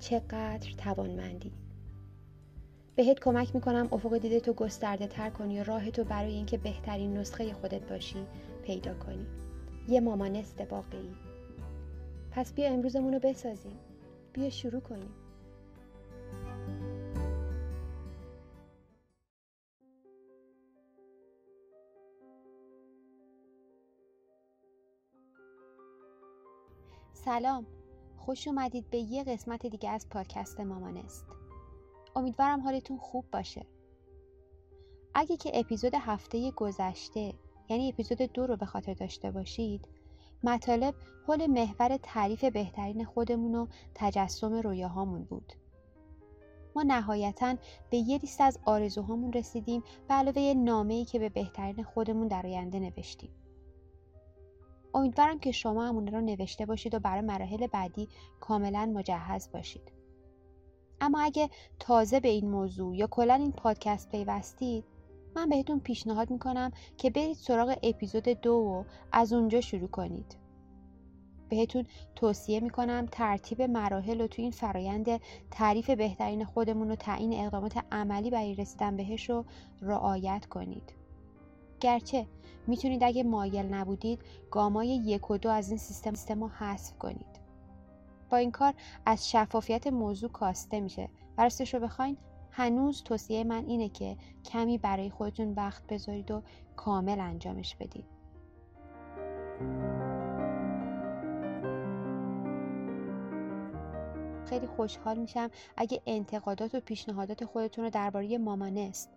چقدر توانمندی. بهت کمک می‌کنم افق دیده تو گسترده تر کنی و راه تو برای اینکه بهترین نسخه خودت باشی پیدا کنی. یه مامانست واقعی پس بیا امروزمون رو بسازیم. بیا شروع کنیم. سلام. خوش اومدید به یه قسمت دیگه از پادکست مامانست امیدوارم حالتون خوب باشه. اگه که اپیزود هفته گذشته یعنی اپیزود دو رو به خاطر داشته باشید مطالب حول محور تعریف بهترین خودمون و تجسم رویاهامون بود. ما نهایتا به یه لیست از آرزوهامون رسیدیم به علاوه نامه‌ای که به بهترین خودمون در آینده نوشتیم. امیدوارم که شما همون رو نوشته باشید و برای مراحل بعدی کاملا مجهز باشید. اما اگه تازه به این موضوع یا کلا این پادکست پیوستید من بهتون پیشنهاد می‌کنم که برید سراغ اپیزود دو و از اونجا شروع کنید. بهتون توصیه می‌کنم ترتیب مراحل و تو این فرایند تعریف بهترین خودمون و تعیین اقدامات عملی برای رسیدن بهش رو رعایت کنید. گرچه می‌تونید اگه مایل نبودید گامای یک و دو از این سیستم سیستم رو حذف کنید. با این کار از شفافیت موضوع کاسته میشه. و رو بخواین هنوز توصیه من اینه که کمی برای خودتون وقت بذارید و کامل انجامش بدید. خیلی خوشحال میشم اگه انتقادات و پیشنهادات خودتون رو درباره مامانست.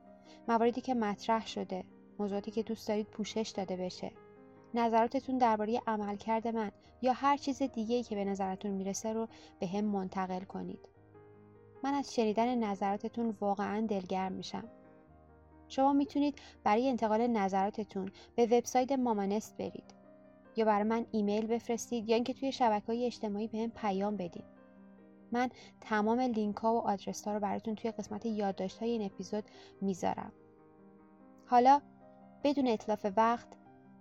مواردی که مطرح شده. موضوعاتی که دوست دارید پوشش داده بشه. نظراتتون درباره عملکرد من یا هر چیز دیگه ای که به نظرتون می‌رسه رو به هم منتقل کنید. من از شنیدن نظراتتون واقعا دلگرم میشم. شما می‌تونید برای انتقال نظراتتون به وبسایت مامانست برید یا برای من ایمیل بفرستید یا اینکه توی شبکه های اجتماعی به هم پیام بدید من تمام لینک ها و آدرس ها رو براتون توی قسمت یادداشت های این اپیزود می‌ذارم. حالا بدون اطلاف وقت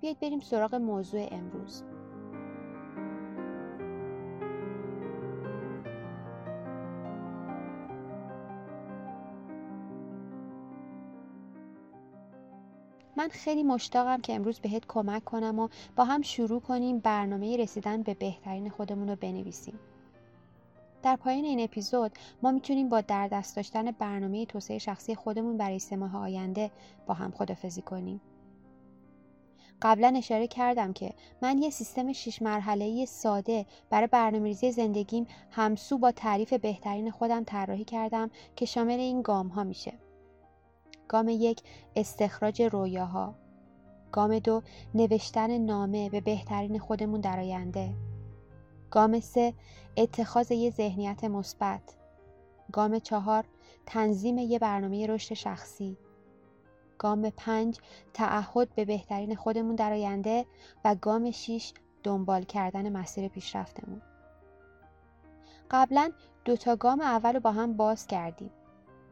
بیاید بریم سراغ موضوع امروز من خیلی مشتاقم که امروز بهت کمک کنم و با هم شروع کنیم برنامه رسیدن به بهترین خودمون رو بنویسیم. در پایین این اپیزود ما می‌تونیم با در دست داشتن برنامه توسعه شخصی خودمون برای سه ماه آینده با هم خدافزی کنیم. قبلا اشاره کردم که من یه سیستم شش مرحله‌ای ساده برای برنامه‌ریزی زندگیم همسو با تعریف بهترین خودم طراحی کردم که شامل این گام ها میشه. گام یک استخراج رویاها. گام دو نوشتن نامه به بهترین خودمون در آینده. گام سه اتخاذ یه ذهنیت مثبت. گام چهار تنظیم یه برنامه رشد شخصی. گام پنج تعهد به بهترین خودمون در آینده و گام شیش دنبال کردن مسیر پیشرفتمون. قبلا دوتا گام اول رو با هم باز کردیم.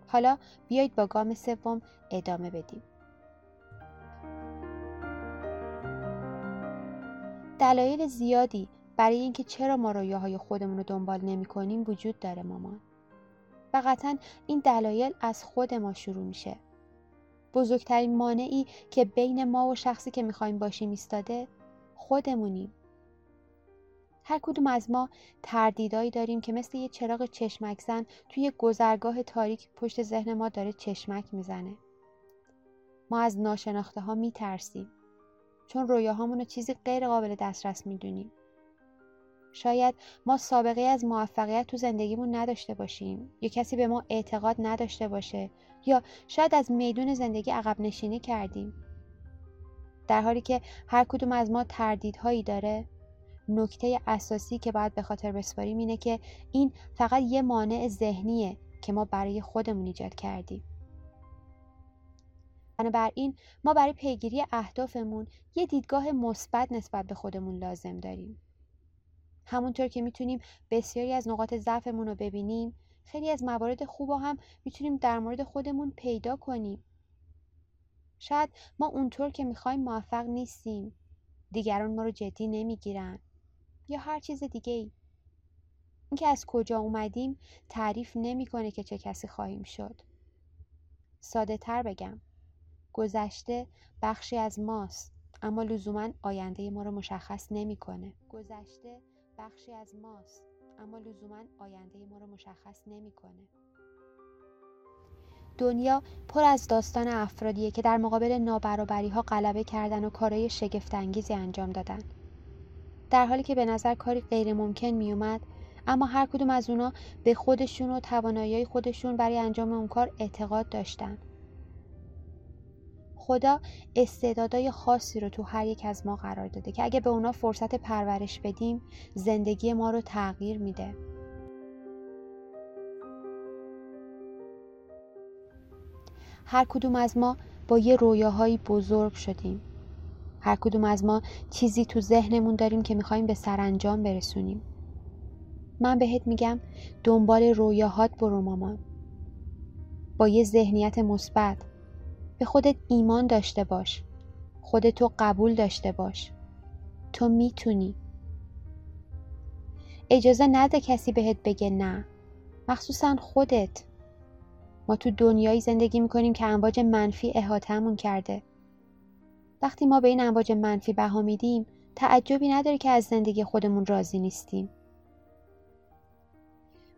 حالا بیایید با گام سوم ادامه بدیم. دلایل زیادی برای اینکه چرا ما رویاهای خودمون رو دنبال نمی کنیم وجود داره مامان. و این دلایل از خود ما شروع میشه. بزرگترین مانعی که بین ما و شخصی که می‌خوایم باشیم ایستاده خودمونیم هر کدوم از ما تردیدایی داریم که مثل یه چراغ چشمک زن توی گذرگاه تاریک پشت ذهن ما داره چشمک می‌زنه. ما از ناشناخته ها میترسیم چون رویاهامون رو چیزی غیر قابل دسترس می‌دونیم. شاید ما سابقه از موفقیت تو زندگیمون نداشته باشیم یا کسی به ما اعتقاد نداشته باشه یا شاید از میدون زندگی عقب نشینی کردیم. در حالی که هر کدوم از ما تردیدهایی داره نکته اساسی که باید به خاطر بسپاریم اینه که این فقط یه مانع ذهنیه که ما برای خودمون ایجاد کردیم. بنابراین ما برای پیگیری اهدافمون یه دیدگاه مثبت نسبت به خودمون لازم داریم. همونطور که می‌تونیم بسیاری از نقاط ضعفمون رو ببینیم خیلی از موارد خوب هم می‌تونیم در مورد خودمون پیدا کنیم. شاید ما اونطور که می‌خوایم موفق نیستیم. دیگران ما رو جدی نمی‌گیرن. یا هر چیز دیگه ای اینکه از کجا اومدیم تعریف نمی‌کنه که چه کسی خواهیم شد. ساده تر بگم. گذشته بخشی از ماست اما لزوما آینده ما رو مشخص نمی‌کنه. گذشته بخشی از ماست. اما لزوما آینده ما رو مشخص نمی‌کنه. دنیا پر از داستان افرادیه که در مقابل نابرابری ها غلبه کردن و کارهای شگفتانگیزی انجام دادن. در حالی که به نظر کاری غیر ممکن می اما هر کدوم از اونا به خودشون و توانایی خودشون برای انجام اون کار اعتقاد داشتن. خدا استعدادای خاصی رو تو هر یک از ما قرار داده که اگه به اونا فرصت پرورش بدیم زندگی ما رو تغییر میده. هر کدوم از ما با یه رویاهایی بزرگ شدیم. هر کدوم از ما چیزی تو ذهنمون داریم که می‌خوایم به سرانجام برسونیم. من بهت میگم دنبال رویاهات برو مامان. با یه ذهنیت مثبت به خودت ایمان داشته باش. خودتو قبول داشته باش. تو می‌تونی. اجازه نده کسی بهت بگه نه. مخصوصا خودت. ما تو دنیایی زندگی می‌کنیم که امواج منفی احاطهمون کرده. وقتی ما به این امواج منفی بها میدیم تعجبی نداره که از زندگی خودمون راضی نیستیم.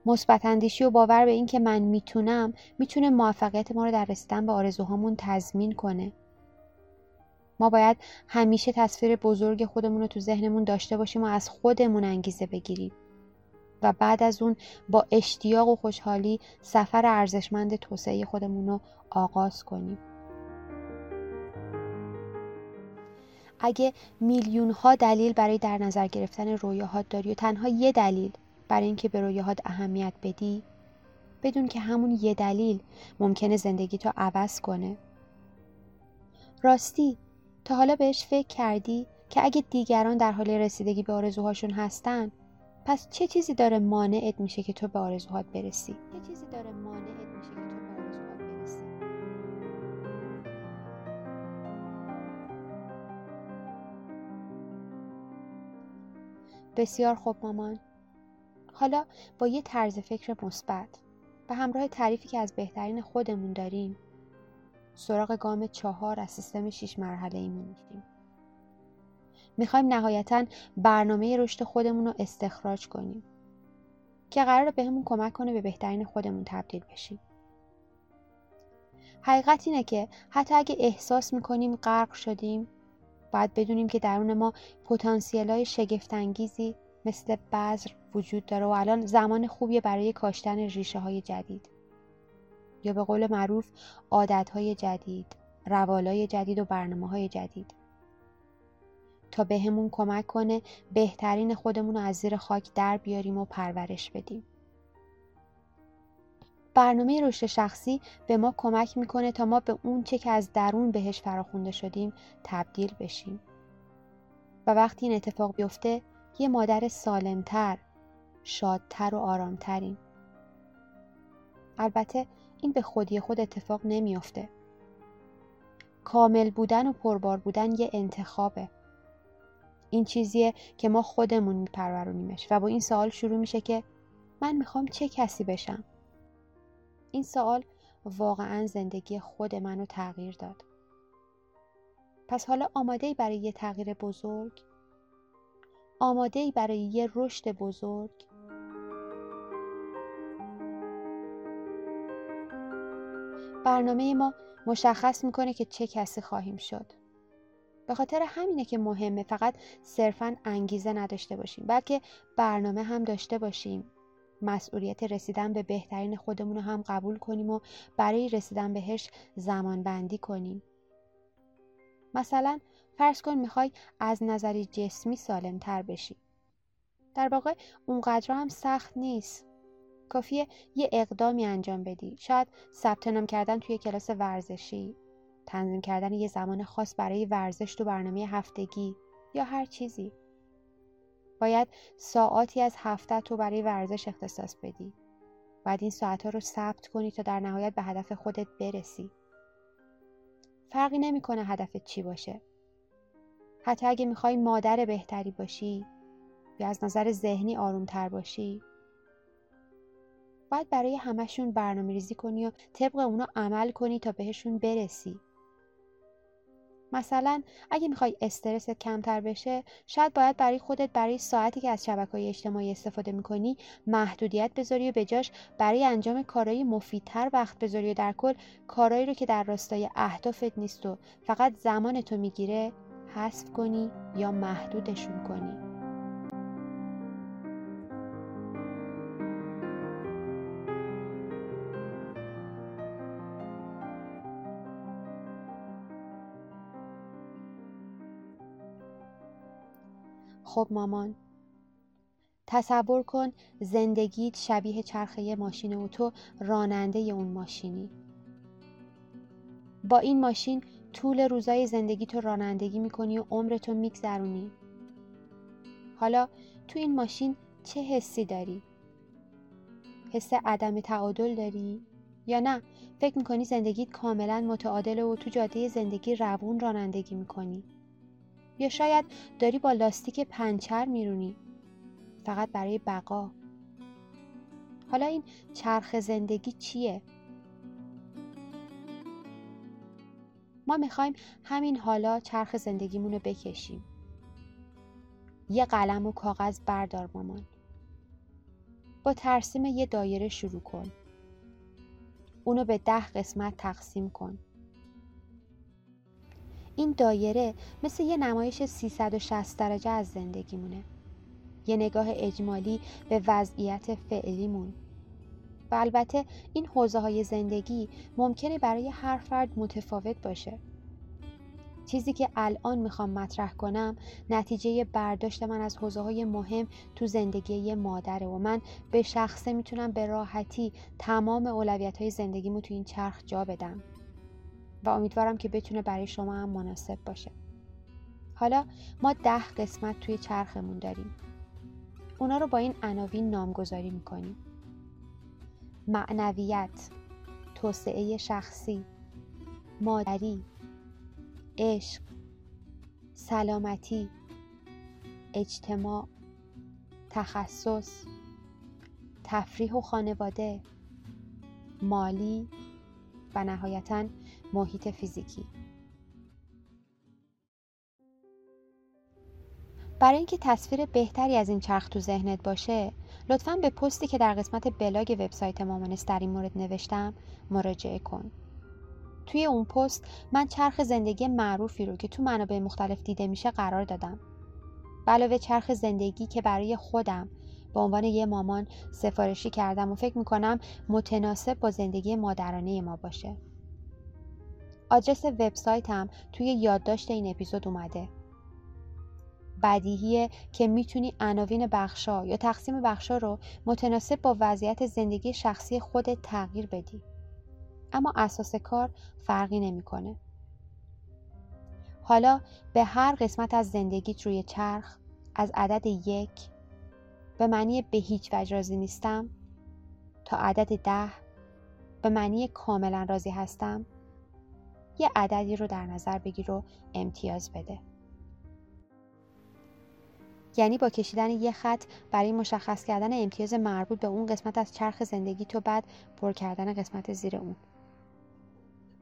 مثبت اندیشی و باور به اینکه من می‌تونم می‌تونه موفقیت ما رو در رسیدن به آرزوهامون تضمین کنه. ما باید همیشه تصویر بزرگ خودمون رو تو ذهنمون داشته باشیم و از خودمون انگیزه بگیریم. و بعد از اون با اشتیاق و خوشحالی سفر ارزشمند توسعه خودمون رو آغاز کنیم. اگه میلیون ها دلیل برای در نظر گرفتن رویاهات داری و تنها یه دلیل برای اینکه به رویاهات اهمیت بدی بدون که همون یه دلیل ممکنه زندگی تو عوض کنه. راستی تا حالا بهش فکر کردی که اگه دیگران در حال رسیدگی به آرزوهاشون هستن پس چه چیزی داره مانعت میشه که تو به آرزوهات برسی؟ چه چیزی داره مانعت میشه که تو به آرزوهات برسی؟ بسیار خوب مامان. حالا با یه طرز فکر مثبت به همراه تعریفی که از بهترین خودمون داریم سراغ گام چهار از سیستم شیش مرحله ای می می‌خوایم نهایتا برنامه رشد خودمون رو استخراج کنیم که قرار بهمون کمک کنه به بهترین خودمون تبدیل بشیم. حقیقت اینه که حتی اگه احساس می‌کنیم غرق شدیم باید بدونیم که درون ما پتانسیل های شگفتانگیزی مثل بذر وجود داره و الان زمان خوبیه برای کاشتن ریشه های جدید. یا به قول معروف عادت های جدید روالای جدید و برنامه های جدید. تا بهمون کمک کنه بهترین خودمون رو از زیر خاک در بیاریم و پرورش بدیم. برنامه رشد شخصی به ما کمک می‌کنه تا ما به اون چه که از درون بهش فراخونده شدیم تبدیل بشیم. و وقتی این اتفاق بیفته یه مادر سالمتر شادتر و آرامتریم. البته این به خودی خود اتفاق نمیافته. کامل بودن و پربار بودن یه انتخابه. این چیزیه که ما خودمون میپرورونیمش و با این سوال شروع میشه که من می‌خوام چه کسی بشم؟ این سوال واقعا زندگی خود منو تغییر داد. پس حالا آماده ای برای یه تغییر بزرگ؟ آماده ای برای یه رشد بزرگ؟ برنامه ما مشخص می‌کنه که چه کسی خواهیم شد. به خاطر همینه که مهمه فقط صرفا انگیزه نداشته باشیم بلکه برنامه هم داشته باشیم. مسئولیت رسیدن به بهترین خودمون رو هم قبول کنیم و برای رسیدن بهش زمان بندی کنیم. مثلا فرض کن می‌خوای از نظری جسمی سالم تر بشی. در واقع اونقدر هم سخت نیست. کافیه یه اقدامی انجام بدی. شاید ثبت نام کردن توی کلاس ورزشی تنظیم کردن یه زمان خاص برای ورزش تو برنامه هفتگی یا هر چیزی. باید ساعاتی از هفته تو برای ورزش اختصاص بدی. باید این ساعتها رو ثبت کنی تا در نهایت به هدف خودت برسی. فرقی نمی‌کنه هدفت چی باشه. حتی اگه می‌خوای مادر بهتری باشی یا از نظر ذهنی آرومتر باشی باید برای همشون برنامه ریزی کنی و طبق اونا عمل کنی تا بهشون برسی. مثلا اگه می‌خوای استرست کمتر بشه شاید باید برای خودت برای ساعتی که از شبکه های اجتماعی استفاده می‌کنی محدودیت بذاری و بجاش برای انجام کارهای مفیدتر وقت بذاری و در کل کارهایی رو که در راستای اهدافت نیست و فقط زمان تو می‌گیره حذف کنی یا محدودشون کنی. خب مامان تصور کن زندگیت شبیه چرخه ماشین و تو راننده اون ماشینی با این ماشین طول روزای زندگی تو رانندگی می‌کنی و عمرتو میگذرونی حالا تو این ماشین چه حسی داری؟ حس عدم تعادل داری؟ یا نه فکر می‌کنی زندگیت کاملا متعادله و تو جاده زندگی روون رانندگی می‌کنی؟ یا شاید داری با لاستیک پنچر میرونی؟ فقط برای بقا. حالا این چرخ زندگی چیه؟ ما می‌خوایم همین حالا چرخ زندگیمون بکشیم. یه قلم و کاغذ بردار مامان. با ترسیم یه دایره شروع کن. اونو به ده قسمت تقسیم کن. این دایره مثل یه نمایش 360 درجه از زندگیمونه یه نگاه اجمالی به وضعیت فعلیمون و البته این حوزه های زندگی ممکنه برای هر فرد متفاوت باشه. چیزی که الان می‌خوام مطرح کنم نتیجه برداشت من از حوزه های مهم تو زندگی یه مادره و من به شخصه می‌تونم به راحتی تمام اولویت های زندگیمو تو این چرخ جا بدم. و امیدوارم که بتونه برای شما هم مناسب باشه. حالا ما ده قسمت توی چرخمون داریم. اونا رو با این عناوین نامگذاری می‌کنیم. معنویت توسعه شخصی مادری عشق سلامتی اجتماع تخصص تفریح و خانواده مالی و نهایتا محیط فیزیکی. برای اینکه تصویر بهتری از این چرخ تو ذهنت باشه لطفا به پستی که در قسمت بلاگ وبسایت مامانست در این مورد نوشتم مراجعه کن. توی اون پست من چرخ زندگی معروفی رو که تو منابع مختلف دیده میشه قرار دادم. علاوه چرخ زندگی که برای خودم به عنوان یه مامان سفارشی کردم و فکر می‌کنم متناسب با زندگی مادرانه ما باشه. آدرس وبسایتم توی یادداشت این اپیزود اومده بدیهیه که می‌تونی عناوین بخشا یا تقسیم بخشا رو متناسب با وضعیت زندگی شخصی خودت تغییر بدی اما اساس کار فرقی نمی‌کنه. حالا به هر قسمت از زندگیت روی چرخ از عدد یک به معنی به هیچ وجه راضی نیستم تا عدد ده به معنی کاملا راضی هستم یه عددی رو در نظر بگیر و امتیاز بده. یعنی با کشیدن یه خط برای مشخص کردن امتیاز مربوط به اون قسمت از چرخ زندگی تو بعد پر کردن قسمت زیر اون.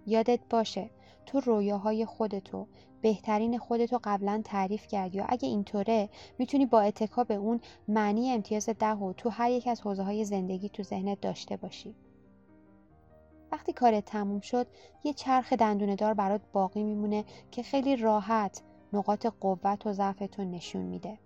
یادت باشه تو رویاهای خودتو بهترین خودتو قبلا تعریف کردی یا اگه اینطوره می‌تونی با اتکا به اون معنی امتیاز ده و تو هر یک از حوزه های زندگی تو ذهنت داشته باشی. وقتی کارت تموم شد یه چرخ دندونه دار برات باقی میمونه که خیلی راحت نقاط قوت و ضعفتون نشون میده.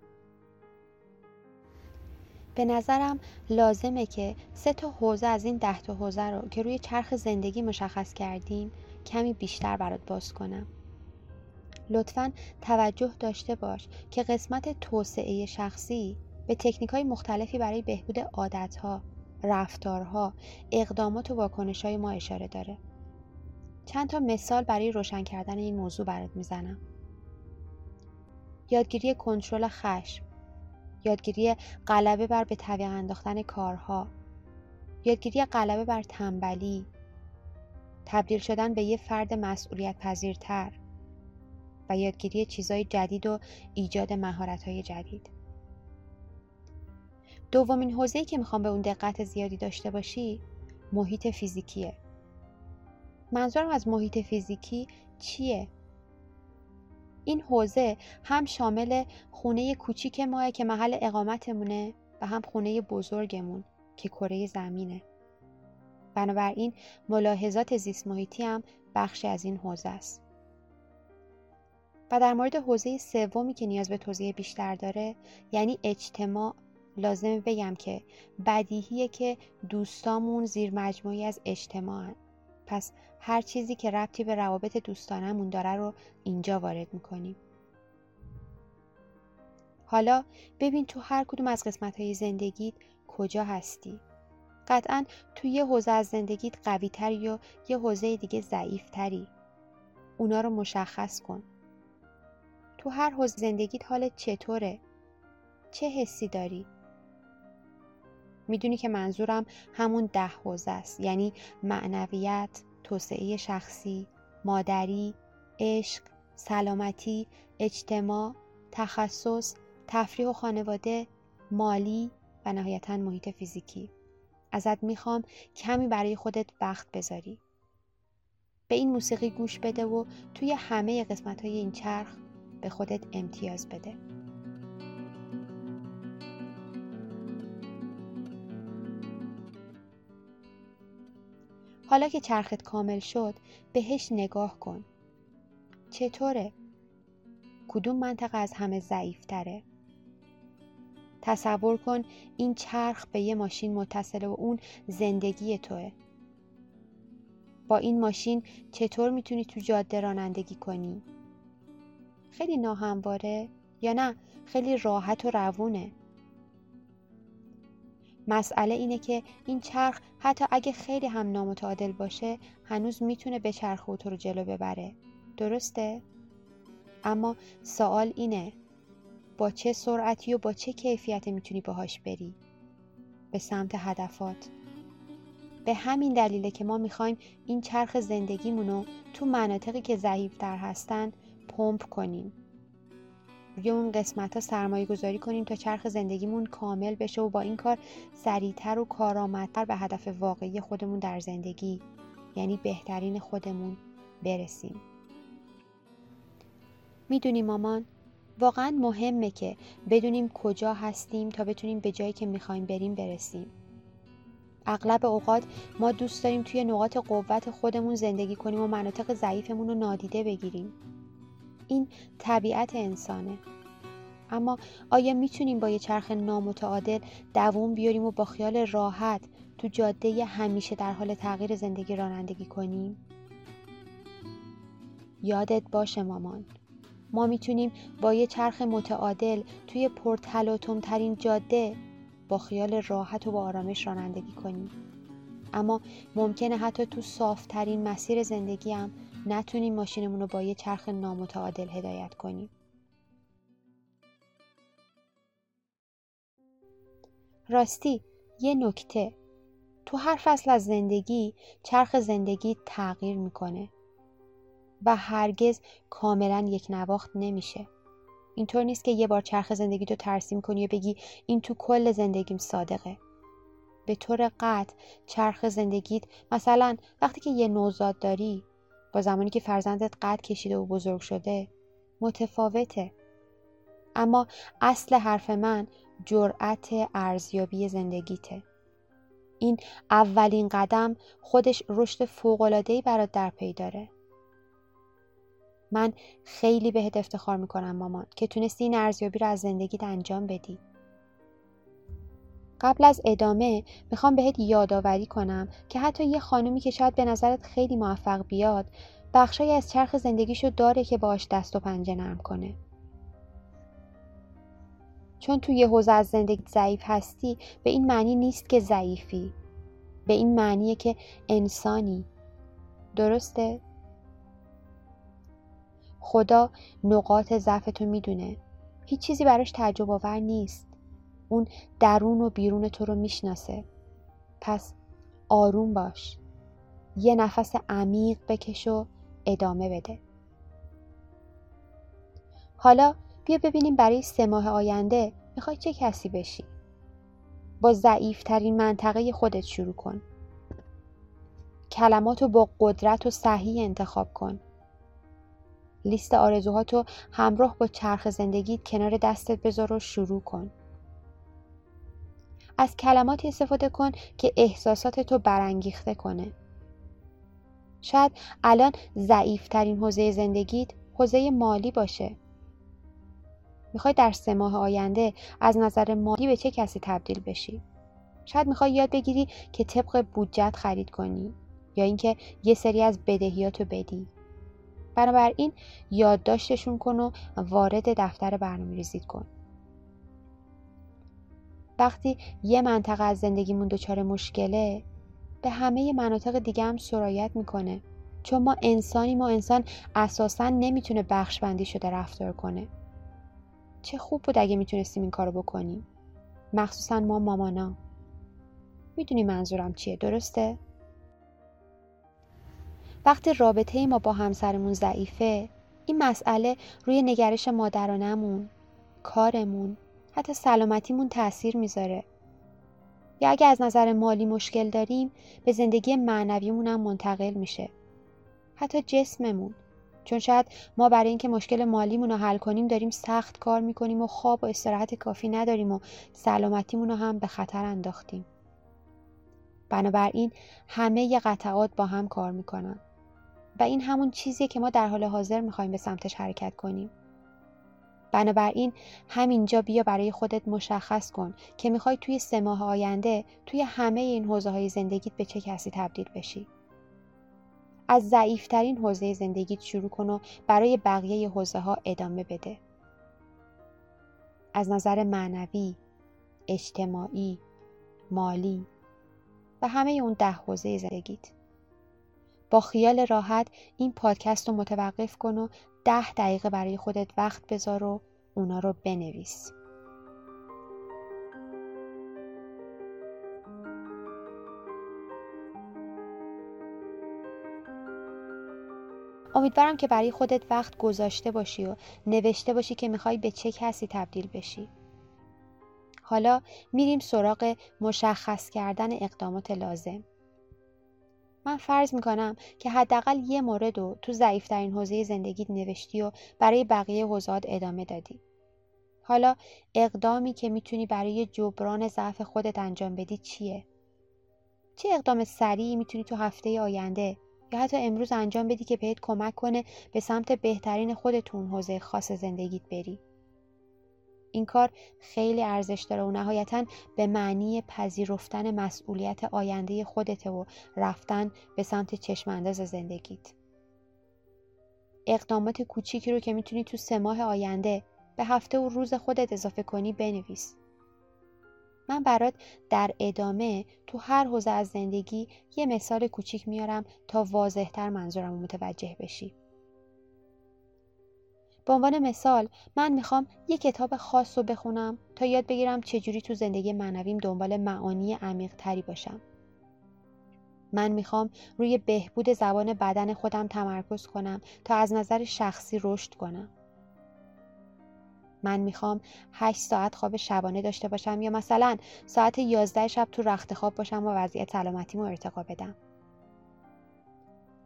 به نظرم لازمه که سه تا حوزه از این ده تا حوزه رو که روی چرخ زندگی مشخص کردیم کمی بیشتر برات باز کنم. لطفا توجه داشته باش که قسمت توسعه شخصی به تکنیک های مختلفی برای بهبود عادتها، رفتارها، اقدامات و واکنش های ما اشاره داره. چند تا مثال برای روشن کردن این موضوع برات می‌زنم. یادگیری کنترل خشم، یادگیری غلبه بر به طویق انداختن کارها، یادگیری غلبه بر تنبلی، تبدیل شدن به یه فرد مسئولیت پذیرتر و یادگیری چیزهای جدید و ایجاد مهارت‌های جدید. دومین حوزه‌ای که می‌خوام به اون دقت زیادی داشته باشی محیط فیزیکیه. منظورم از محیط فیزیکی چیه؟ این حوزه هم شامل خونه کوچیک ماه که محل اقامتمونه و هم خونه بزرگمون که کره زمینه. بنابراین ملاحظات زیست محیطی هم بخشی از این حوزه است. و در مورد حوزه سومی که نیاز به توضیح بیشتر داره یعنی اجتماع لازم بگم که بدیهیه که دوستامون زیر مجموعی از اجتماعن. پس هر چیزی که ربطی به روابط دوستانمون داره رو اینجا وارد می‌کنیم. حالا ببین تو هر کدوم از قسمت های زندگیت کجا هستی. قطعا تو یه حوزه از زندگیت قوی تری یا یه حوزه دیگه ضعیف تری اونا رو مشخص کن. تو هر حوزه زندگیت حالت چطوره؟ چه حسی داری؟ می‌دونی که منظورم همون ده حوزه است. یعنی معنویت توسعه شخصی مادری عشق سلامتی اجتماع تخصص تفریح و خانواده مالی و نهایتا محیط فیزیکی. ازت می‌خوام کمی برای خودت وقت بذاری. به این موسیقی گوش بده و توی همه قسمت های این چرخ به خودت امتیاز بده. حالا که چرخت کامل شد بهش نگاه کن چطوره؟ کدوم منطقه از همه ضعیفتره؟ تصور کن این چرخ به یه ماشین متصله و اون زندگی توه با این ماشین چطور می‌تونی تو جاده رانندگی کنی؟ خیلی ناهمواره یا نه خیلی راحت و روونه مسئله اینه که این چرخ حتی اگه خیلی هم نامتعادل باشه هنوز می‌تونه به چرخ تو رو جلو ببره. درسته؟ اما سوال اینه با چه سرعتی و با چه کیفیتی می‌تونی باهاش بری؟ به سمت هدفات. به همین دلیله که ما می‌خوایم این چرخ زندگیمونو تو مناطقی که ضعیفتر هستن پمپ کنیم. روی اون قسمت ها سرمایه گذاری کنیم تا چرخ زندگیمون کامل بشه و با این کار سریعتر و کارآمدتر به هدف واقعی خودمون در زندگی یعنی بهترین خودمون برسیم. می‌دونی مامان واقعا مهمه که بدونیم کجا هستیم تا بتونیم به جایی که می‌خوایم بریم برسیم. اغلب اوقات ما دوست داریم توی نقاط قوت خودمون زندگی کنیم و مناطق ضعیفمون رو نادیده بگیریم. این طبیعت انسانه اما آیا می‌تونیم با یه چرخ نامتعادل دووم بیاریم و با خیال راحت تو جاده همیشه در حال تغییر زندگی رانندگی کنیم؟ یادت باشه مامان ما می‌تونیم با یه چرخ متعادل توی پرتلاطم ترین جاده با خیال راحت و با آرامش رانندگی کنیم اما ممکنه حتی تو صافترین مسیر زندگی هم نتونیم ماشینمون رو با یه چرخ نامتعادل هدایت کنیم. راستی یه نکته. تو هر فصل از زندگی چرخ زندگی تغییر می‌کنه و هرگز کاملا یک نواخت نمیشه. اینطور نیست که یه بار چرخ زندگی تو ترسیم کنی و بگی این تو کل زندگیم صادقه. به طور قطع چرخ زندگیت مثلا وقتی که یه نوزاد داری با زمانی که فرزندت قد کشیده و بزرگ شده متفاوته. اما اصل حرف من جرأت ارزیابی زندگیته. این اولین قدم خودش رشد فوق‌العاده‌ای برات در پی داره. من خیلی بهت افتخار می‌کنم مامان که تونستی این ارزیابی رو از زندگیت انجام بدی. قبل از ادامه می‌خوام بهت یادآوری کنم که حتی یه خانومی که شاید به نظرت خیلی موفق بیاد بخشایی از چرخ زندگیشو داره که باش دست و پنجه نرم کنه. چون توی یه حوزه از زندگی ضعیف هستی به این معنی نیست که ضعیفی. به این معنیه که انسانی. درسته؟ خدا نقاط ضعف تو می‌دونه. هیچ چیزی براش تعجب آور نیست. اون درون و بیرون تو رو می‌شناسه. پس آروم باش. یه نفس عمیق بکش و ادامه بده. حالا بیا ببینیم برای سه ماه آینده می‌خوای چه کسی بشی. با ضعیفترین منطقه خودت شروع کن. کلمات رو با قدرت و صحیح انتخاب کن. لیست آرزوهاتو همراه با چرخ زندگیت کنار دستت بذار و شروع کن. از کلماتی استفاده کن که احساسات تو برانگیخته کنه. شاید الان ضعیفترین حوزه زندگیت حوزه مالی باشه. می‌خوای در سه ماه آینده از نظر مالی به چه کسی تبدیل بشی؟ شاید می‌خوای یاد بگیری که طبق بودجت خرید کنی یا اینکه یه سری از بدهیاتو بدی. بنابراین یادداشتشون کن و وارد دفتر برنامه ریزید کن. وقتی یه منطقه از زندگیمون دچار مشکله به همه مناطق دیگه هم سرایت می‌کنه. چون ما انسانی ما انسان اساسا نمی‌تونه بخش بندی شده رفتار کنه. چه خوب بود اگه می‌تونستیم این کارو بکنیم. مخصوصا ما مامانا. می‌دونی منظورم چیه درسته؟ وقتی رابطه ما با همسرمون ضعیفه این مسئله روی نگرش مادرانمون کارمون حتی سلامتیمون تاثیر می‌ذاره. یا اگه از نظر مالی مشکل داریم به زندگی معنویمون هم منتقل میشه. حتی جسممون. چون شاید ما برای اینکه مشکل مالیمون رو حل کنیم داریم سخت کار می‌کنیم و خواب و استراحت کافی نداریم و سلامتیمون رو هم به خطر انداختیم. بنابراین همه ی قطعات با هم کار می‌کنن. و این همون چیزیه که ما در حال حاضر می‌خوایم به سمتش حرکت کنیم. بنابراین همینجا بیا برای خودت مشخص کن که می‌خوای توی سه ماه آینده توی همه این حوزه های زندگیت به چه کسی تبدیل بشی. از ضعیفترین حوزه زندگیت شروع کن و برای بقیه حوزه ها ادامه بده. از نظر معنوی اجتماعی مالی و همه اون ده حوزه زندگیت. با خیال راحت این پادکست رو متوقف کن و ده دقیقه برای خودت وقت بذار و اونا رو بنویس. امیدوارم که برای خودت وقت گذاشته باشی و نوشته باشی که می‌خوای به چه کسی تبدیل بشی. حالا میریم سراغ مشخص کردن اقدامات لازم. من فرض می‌کنم که حداقل یه مورد رو تو ضعیفترین حوزه زندگیت نوشتی و برای بقیه حوزات ادامه دادی. حالا اقدامی که می‌تونی برای جبران ضعف خودت انجام بدی چیه؟ چه اقدام سریعی می‌تونی تو هفته آینده یا حتی امروز انجام بدی که بهت کمک کنه به سمت بهترین خودتون حوزه خاص زندگیت بری؟ این کار خیلی ارزش داره و نهایتا به معنی پذیرفتن مسئولیت آینده خودته و رفتن به سمت چشم انداز زندگیت. اقدامات کوچیکی رو که می‌تونی تو سه ماه آینده به هفته و روز خودت اضافه کنی بنویس. من برات در ادامه تو هر حوزه از زندگی یه مثال کوچیک میارم تا واضحتر منظورم متوجه بشی. به عنوان مثال من می‌خوام یه کتاب خاص رو بخونم تا یاد بگیرم چجوری تو زندگی معنویم دنبال معانی عمیق تری باشم. من می‌خوام روی بهبود زبان بدن خودم تمرکز کنم تا از نظر شخصی رشد کنم. من می‌خوام 8 ساعت خواب شبانه داشته باشم یا مثلا ساعت 11 شب تو رخت خواب باشم و وضعیت سلامتیمو ارتقا بدم.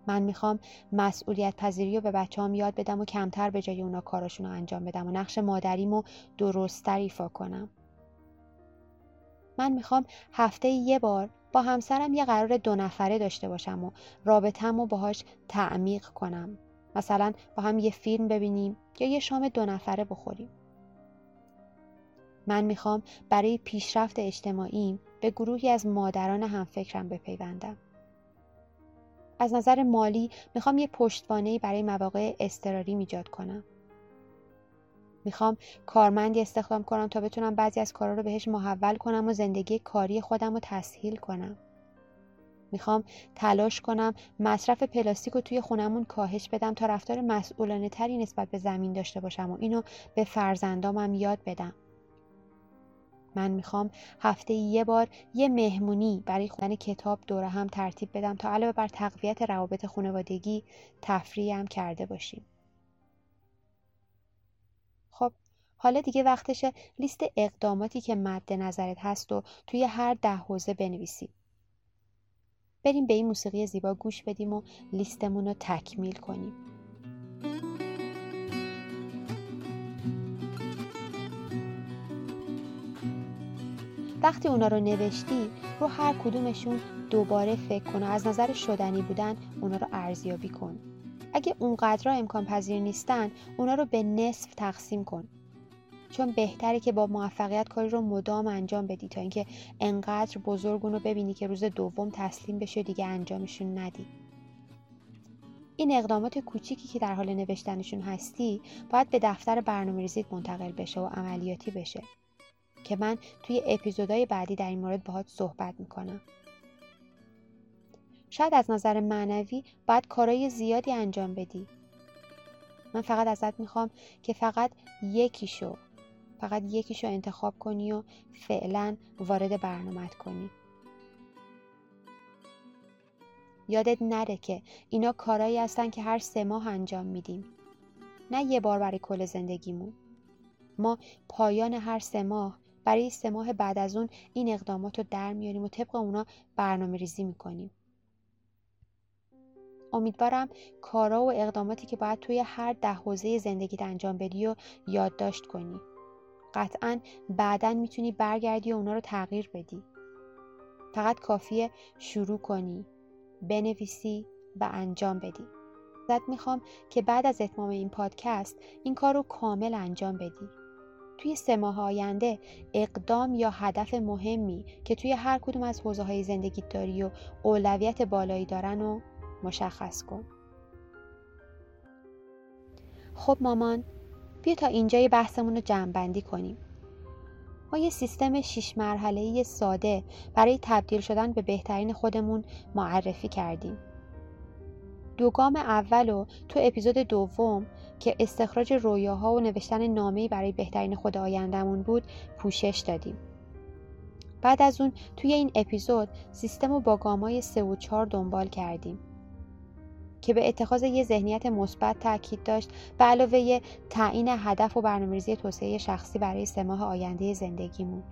من می‌خوام مسئولیت پذیری رو به بچه هم یاد بدم و کمتر به جای اونا کاراشون رو انجام بدم و نقش مادریمو درستتر ایفا کنم. من می‌خوام هفته یه بار با همسرم یه قرار دو نفره داشته باشم و رابطم رو باهاش تعمیق کنم. مثلا با هم یه فیلم ببینیم یا یه شام دو نفره بخوریم. من می‌خوام برای پیشرفت اجتماعیم به گروهی از مادران همفکرم بپیوندم. از نظر مالی می‌خوام یه پشتوانه برای مواقع اضطراری ایجاد کنم. می‌خوام کارمندی استخدام کنم تا بتونم بعضی از کارا رو بهش محول کنم و زندگی کاری خودم رو تسهیل کنم. می‌خوام تلاش کنم مصرف پلاستیک رو توی خونمون کاهش بدم تا رفتار مسئولانه تری نسبت به زمین داشته باشم و اینو به فرزندامم یاد بدم. من می‌خوام هفته یه بار یه مهمونی برای خوندن کتاب دوره هم ترتیب بدم تا علاوه بر تقویت روابط خانوادگی تفریح هم کرده باشیم. خب حالا دیگه وقتشه لیست اقداماتی که مد نظرت هست و توی هر ده حوزه بنویسی بریم به این موسیقی زیبا گوش بدیم و لیستمون رو تکمیل کنیم. وقتی اونا رو نوشتی رو هر کدومشون دوباره فکر کن و از نظر شدنی بودن اونا رو ارزیابی کن. اگه اونقدر امکان پذیر نیستن اونا رو به نصف تقسیم کن. چون بهتره که با موفقیت کاری رو مدام انجام بدی تا اینکه انقدر بزرگ رو ببینی که روز دوم تسلیم بشه دیگه انجامشون ندی. این اقدامات کوچیکی که در حال نوشتنشون هستی باید به دفتر برنامه ریزیت منتقل بشه و عملیاتی بشه. که من توی اپیزودهای بعدی در این مورد باهات صحبت می‌کنم. شاید از نظر معنوی باید کارهای زیادی انجام بدی. من فقط ازت می‌خوام که فقط یکیشو فقط یکیشو انتخاب کنی و فعلا وارد برنامت کنی. یادت نره که اینا کارایی هستن که هر سه ماه انجام میدیم. نه یه بار برای کل زندگیمون. ما پایان هر سه ماه برای سه ماه بعد از اون این اقدامات رو در میاریم و طبق اونا برنامه ریزی می‌کنیم. امیدوارم کارا و اقداماتی که باید توی هر ده حوزه زندگیت انجام بدی و یادداشت کنی. قطعا بعدا می‌تونی برگردی و اونا رو تغییر بدی. فقط کافیه شروع کنی بنویسی و انجام بدی. ازت می‌خوام که بعد از اتمام این پادکست این کار رو کامل انجام بدی. توی سه ماه آینده اقدام یا هدف مهمی که توی هر کدوم از حوزه های زندگی داری و اولویت بالایی دارن رو مشخص کن. خب مامان بیا تا اینجای بحثمون رو جمعبندی کنیم. ما یه سیستم شیش مرحله ساده برای تبدیل شدن به بهترین خودمون معرفی کردیم. دو گام اول تو اپیزود دوم که استخراج رویاها و نوشتن نامه‌ای برای بهترین خود آیندهمون بود پوشش دادیم. بعد از اون توی این اپیزود سیستم رو با گامای سه و چهار دنبال کردیم که به اتخاذ یه ذهنیت مثبت تاکید داشت به علاوه تعیین هدف و برنامه‌ریزی توسعه شخصی برای سه ماه آینده زندگیمون.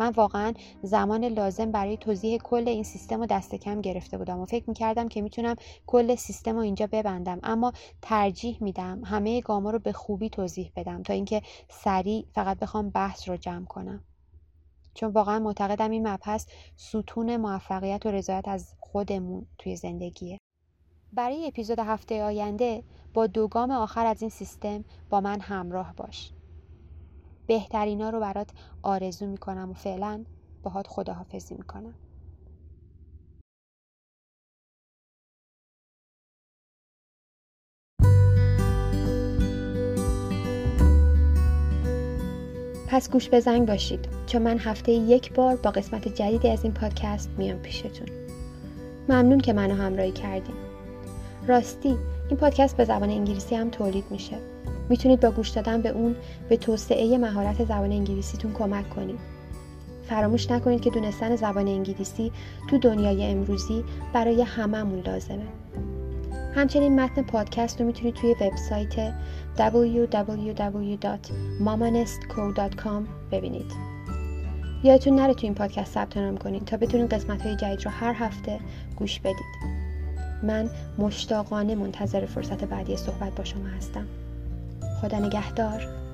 من واقعا زمان لازم برای توضیح کل این سیستم رو دست کم گرفته بودم و فکر می‌کردم که می‌تونم کل سیستم رو اینجا ببندم. اما ترجیح میدم همه گاما رو به خوبی توضیح بدم تا اینکه سریع فقط بخوام بحث رو جمع کنم. چون واقعا معتقدم این مبحث ستون موفقیت و رضایت از خودمون توی زندگیه. برای اپیزود هفته آینده با دو گام آخر از این سیستم با من همراه باش. بهترینا رو برات آرزو می‌کنم و فعلا باهات خداحافظی می‌کنم. پس گوش به زنگ باشید. چون من هفته یک بار با قسمت جدیدی از این پادکست میام پیشتون. ممنون که منو همراهی کردیم راستی این پادکست به زبان انگلیسی هم تولید میشه. می‌تونید با گوش دادن به اون به توسعه مهارت زبان انگلیسیتون کمک کنید. فراموش نکنید که دونستن زبان انگلیسی تو دنیای امروزی برای هممون لازمه. همچنین متن پادکست رو می‌تونید توی وبسایت www.mamanestco.com ببینید. یادتون نره توی این پادکست ثبت نام کنید تا بتونید قسمت های جدید رو هر هفته گوش بدید. من مشتاقانه منتظر فرصت بعدی صحبت با شما هستم خدا نگهدار.